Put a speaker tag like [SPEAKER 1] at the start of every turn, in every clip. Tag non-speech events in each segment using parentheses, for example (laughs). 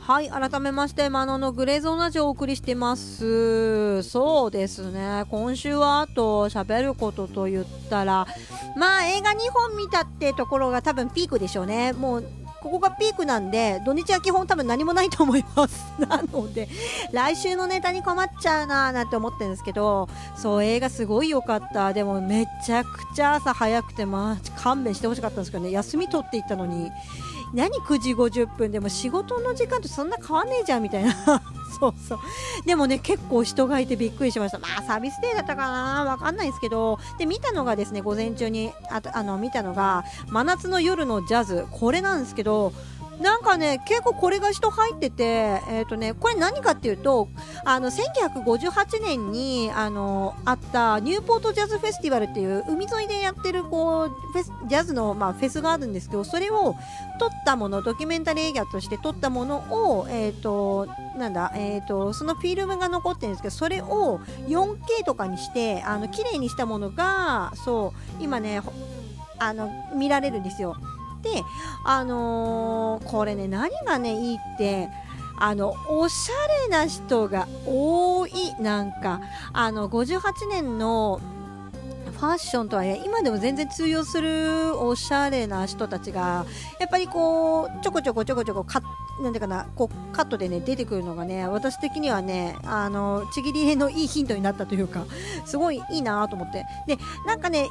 [SPEAKER 1] はい、改めまして、マノのグレーゾーンラジオをお送りしてます。そうですね、今週はあと喋ることと言ったら、まあ映画2本見たってところが多分ピークでしょうね。もうここがピークなんで、土日は基本多分何もないと思います。(laughs) なので、来週のネタに困っちゃうなーなんて思ってるんですけど、そう、映画すごい良かった。でもめちゃくちゃ朝早くて、まあ、勘弁してほしかったんですけどね、休み取っていったのに、何9時50分？でも仕事の時間とそんな変わんねえじゃんみたいなそうそう。でもね結構人がいてびっくりしました。まあサービスデーだったかな。わかんないですけど。で見たのがですね午前中にああの見たのが真夏の夜のジャズ。これなんですけどなんかね、結構これが人入ってて、えっ、ー、とね、これ何かっていうと、あの、1958年に、あの、あったニューポートジャズフェスティバルっていう海沿いでやってる、こう、フェス、ジャズの、まあ、フェスがあるんですけど、それを撮ったもの、ドキュメンタリー映画として撮ったものを、えっ、ー、と、なんだ、えっ、ー、と、そのフィルムが残ってるんですけど、それを 4K とかにして、あの、綺麗にしたものが、そう、今ね、あの、見られるんですよ。で、あのー、これね、何がね、いいって、あの、おしゃれな人が多い、なんか、あの、58年のファッションとはいえ今でも全然通用するおしゃれな人たちがやっぱりこうちょこちょこちょこちょこカなんていうかなこうカットでね出てくるのがね私的にはねあのちぎり絵のいいヒントになったというかすごいいいなと思って。でなんかね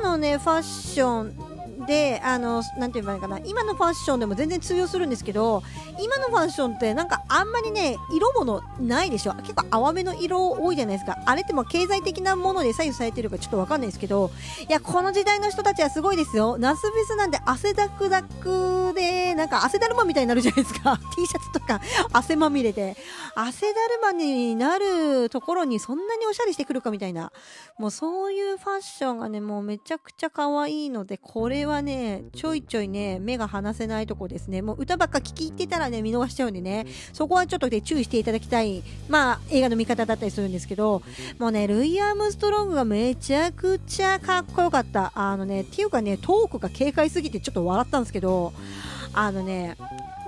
[SPEAKER 1] 今のねファッションで、あの、なんて言えばいいかな、今のファッションでも全然通用するんですけど、今のファッションってなんかあんまりね、色物ないでしょ結構淡めの色多いじゃないですか。あれっても経済的なもので左右されてるかちょっとわかんないですけど、いや、この時代の人たちはすごいですよ。ナスフェスなんで汗だくだくで、なんか汗だるまみたいになるじゃないですか。(laughs) T シャツとか汗まみれで。汗だるまになるところにそんなにおしゃれしてくるかみたいな。もうそういうファッションがね、もうめちゃくちゃ可愛いので、これははね、ちょいちょいね、目が離せないとこですね。もう歌ばっか聴き入ってたらね、見逃しちゃうんでね、そこはちょっとで注意していただきたい、まあ、映画の見方だったりするんですけど、もうね、ルイ・アームストロングがめちゃくちゃかっこよかった。あのね、っていうかね、トークが軽快すぎてちょっと笑ったんですけど、あのね、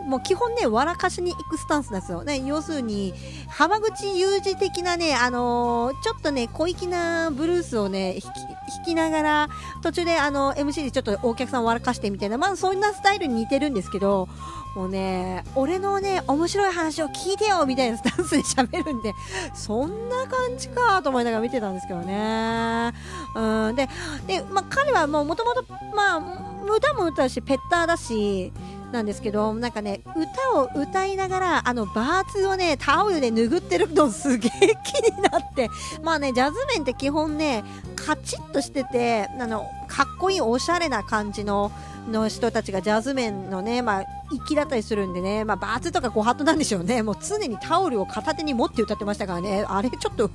[SPEAKER 1] もう基本ね、笑かしに行くスタンスなんですよ。ね、要するに、浜口雄二的なね、あのー、ちょっとね、小粋なブルースをね、弾き、弾きながら、途中であの、MC でちょっとお客さんを笑かしてみたいな、まあそんなスタイルに似てるんですけど、もうね、俺のね、面白い話を聞いてよみたいなスタンスで喋るんで、そんな感じかと思いながら見てたんですけどね。うん、で、で、まあ彼はもうもともと、まあ、歌も歌うし、ペッターだし、なんですけどなんかね歌を歌いながらあのバーツをねタオルで拭ってるのすげえ気になってまあねジャズ面って基本ねカチッとしててあのかっこいいおしゃれな感じのの人たちがジャズ面のね、まあ、粋だったりするんでね、まあ、バーツとかご法度なんでしょうね。もう常にタオルを片手に持って歌ってましたからね。あれちょっと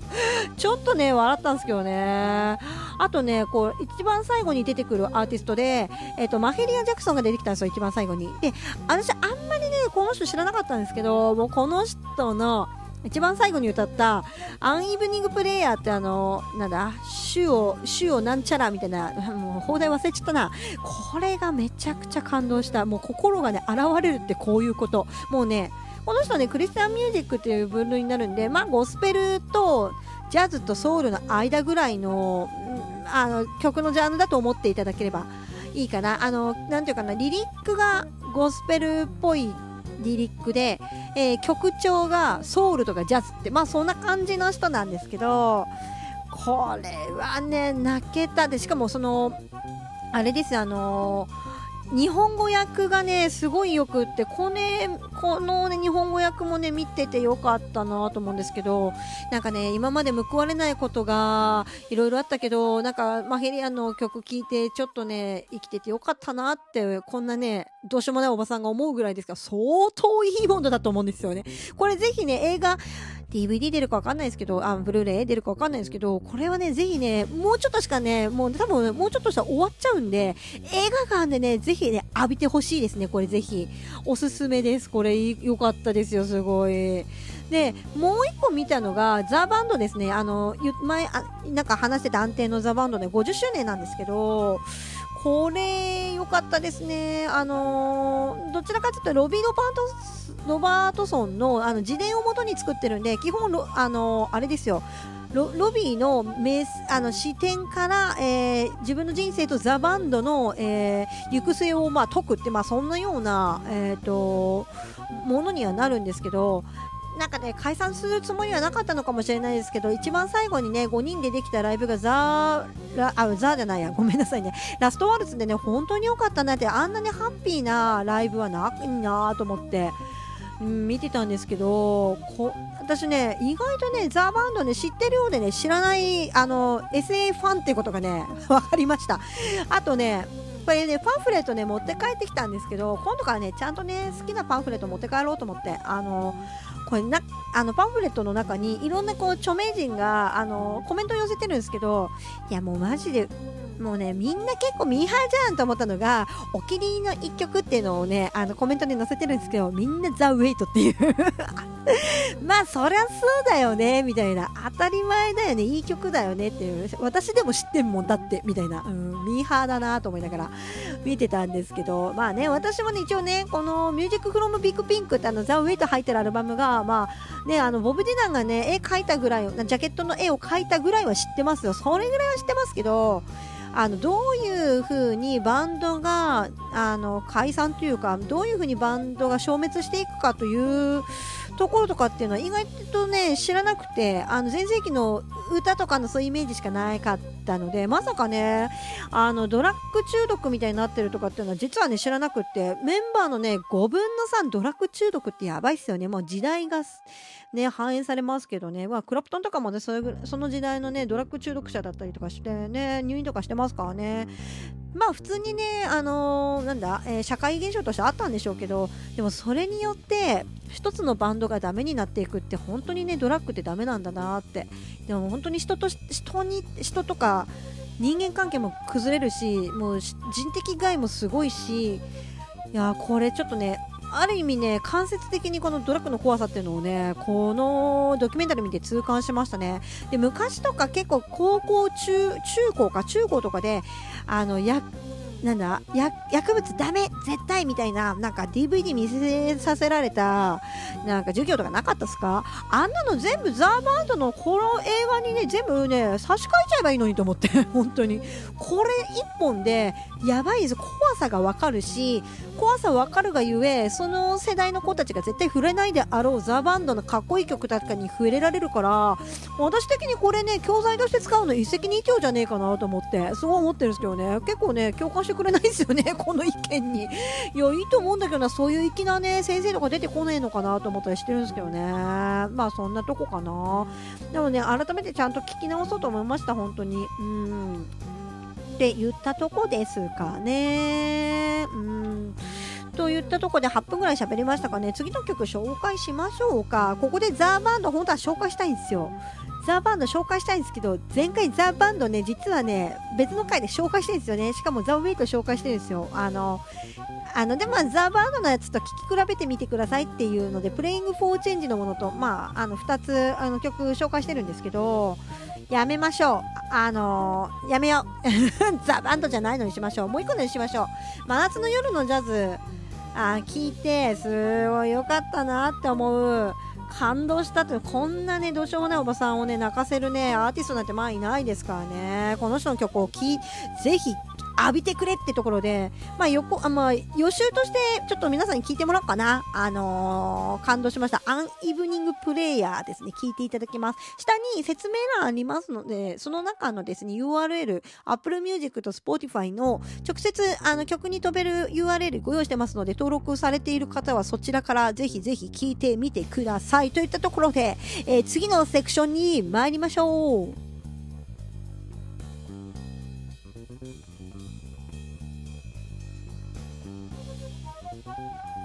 [SPEAKER 1] ちょっとね、笑ったんですけどね。あとね、こう、一番最後に出てくるアーティストで、えっ、ー、と、マヘリア・ジャクソンが出てきたんですよ、一番最後に。で、私あんまりね、この人知らなかったんですけど、もうこの人の、一番最後に歌った「アンイブニングプレイヤー」ってあのなんだ週を週をなんちゃらみたいなもう放題忘れちゃったな。これがめちゃくちゃ感動した。もう心がね現れるってこういうこと。もうねこの人ねクリスチャンミュージックっていう分類になるんでまあゴスペルとジャズとソウルの間ぐらいのあの曲のジャンルだと思っていただければいいかな。あの、なていうかな、リリックがゴスペルっぽいリリックで、えー、曲調がソウルとかジャズって、まあそんな感じの人なんですけど、これはね、泣けた。で、しかもその、あれですあのー日本語訳がね、すごいよくって、こ,、ね、この、ね、日本語訳もね、見ててよかったなと思うんですけど、なんかね、今まで報われないことがいろいろあったけど、なんか、マヘリアンの曲聴いて、ちょっとね、生きててよかったなって、こんなね、どうしようもないおばさんが思うぐらいですから、相当いいものだと思うんですよね。これぜひね、映画、DVD 出るかわかんないですけど、あ、ブルーレイ出るかわかんないですけど、これはね、ぜひね、もうちょっとしかね、もう多分もうちょっとしたら終わっちゃうんで、映画館でね、ぜひひね、浴びてほしいですね、これぜひ。おすすめです。これ良かったですよ、すごい。で、もう一個見たのが、ザ・バンドですね。あの、前、あなんか話してた安定のザ・バンドで50周年なんですけど、これ良かったですね。あのー、どちらかというとロビー・ロバートロバートソンのあの自伝をもとに作ってるんで、基本あのー、あれですよ。ロロビーのあの視点から、えー、自分の人生とザ・バンドの、えー、行く末を、まあ、解くって、まあ、そんなような、えーとものにはなるんですけどなんかね解散するつもりはなかったのかもしれないですけど一番最後にね5人でできたライブがザーあザじゃないやごめんなさいねラストワルツでね本当に良かったなってあんなねハッピーなライブはないなと思って。うん、見てたんですけどこ私ね意外とねザ・バンドね知ってるようでね知らないあの SA ファンってことがね (laughs) 分かりました。あとねこれねパンフレットね持って帰ってきたんですけど今度からねちゃんとね好きなパンフレット持って帰ろうと思ってあのこれなあのパンフレットの中にいろんなこう著名人があのコメントを寄せてるんですけどいやもうマジでもうねみんな結構ミーハーじゃんと思ったのがお気に入りの一曲っていうのをねあのコメントに載せてるんですけどみんなザ・ウェイトっていう。(laughs) まあそりゃそうだよねみたいな。当たり前だよねいい曲だよねっていう。私でも知ってんもんだってみたいな、うん、ミーハーだなと思いながら見てたんですけど。まあね私もね一応ねこの「ミュージックフロムビッグピンクってあのザ・ウェイト入ってるアルバムがまあねあのボブ・ディナンがね絵描いたぐらいジャケットの絵を描いたぐらいは知ってますよ。それぐらいは知ってますけどあのどういうふうにバンドがあの解散というかどういうふうにバンドが消滅していくかというところとかっていうのは意外とね知らなくてあの前世紀の歌とかのそういうイメージしかなかったのでまさかねあのドラッグ中毒みたいになってるとかっていうのは実はね知らなくってメンバーのね5分の3ドラッグ中毒ってやばいっすよね。もう時代がね反映されますけどね、まあ、クラプトンとかもねそれその時代のねドラッグ中毒者だったりとかしてね入院とかしてますからね。まあ普通にねあのー、なんだ、えー、社会現象としてあったんでしょうけどでもそれによって一つのバンドがダメになっていくって本当にねドラッグってダメなんだなって。でも本当に人と人に人とか人間関係も崩れるしもう人的害もすごいしいやこれちょっとねある意味ね間接的にこのドラッグの怖さっていうのをねこのドキュメンタリー見て痛感しましたね。で昔とか結構高校中中高か中高とかであのやなんだ？薬物ダメ絶対みたいななんか DVD 見せさせられたなんか授業とかなかったっすか？あんなの全部ザ・ーバンドのこの映画にね全部ね差し替えちゃえばいいのにと思って (laughs) 本当に。これ1本でやばいです。怖さがわかるし怖さわかるがゆえその世代の子たちが絶対触れないであろうザ・バンドのかっこいい曲とかに触れられるから私的にこれね教材として使うの一石二鳥じゃねえかなと思ってすごい思ってるんですけどね。結構ね共感してくれないですよね (laughs) この意見にいやいいと思うんだけどなそういう粋なね先生とか出てこないのかなと思ったりしてるんですけどねまあそんなとこかなでもね改めてちゃんと聞き直そうと思いました本当にうんって言ったとこですかね。うんといったとこで8分ぐらい喋りましたかね。次の曲紹介しましょうか。ここでザーバンド本当は紹介したいんですよ。ザ・バンド紹介したいんですけど、前回ザ・バンドね、実はね、別の回で紹介してるんですよね。しかもザ・ウェイト紹介してるんですよ。あの、あの、でも、ザ・バンドのやつと聴き比べてみてくださいっていうので、プレイング・フォー・チェンジのものと、まあ、あの、2つ、あの、曲紹介してるんですけど、やめましょう。あの、やめよう。(laughs) ザ・バンドじゃないのにしましょう。もう一個のにしましょう。真夏の夜のジャズ、あ聞いて、すごい良かったなって思う。感動したってこんなねどうしようもないおばさんをね泣かせるねアーティストなんてまあいないですからねこの人の曲を聴いぜひ浴びてくれってところで、まあ、横、あ、まあ、予習として、ちょっと皆さんに聞いてもらおうかな。あのー、感動しました。アンイブニングプレイヤーですね。聞いていただきます。下に説明欄ありますので、その中のですね、URL、Apple Music と Spotify の直接、あの、曲に飛べる URL ご用意してますので、登録されている方はそちらからぜひぜひ聞いてみてください。といったところで、えー、次のセクションに参りましょう。Thank you.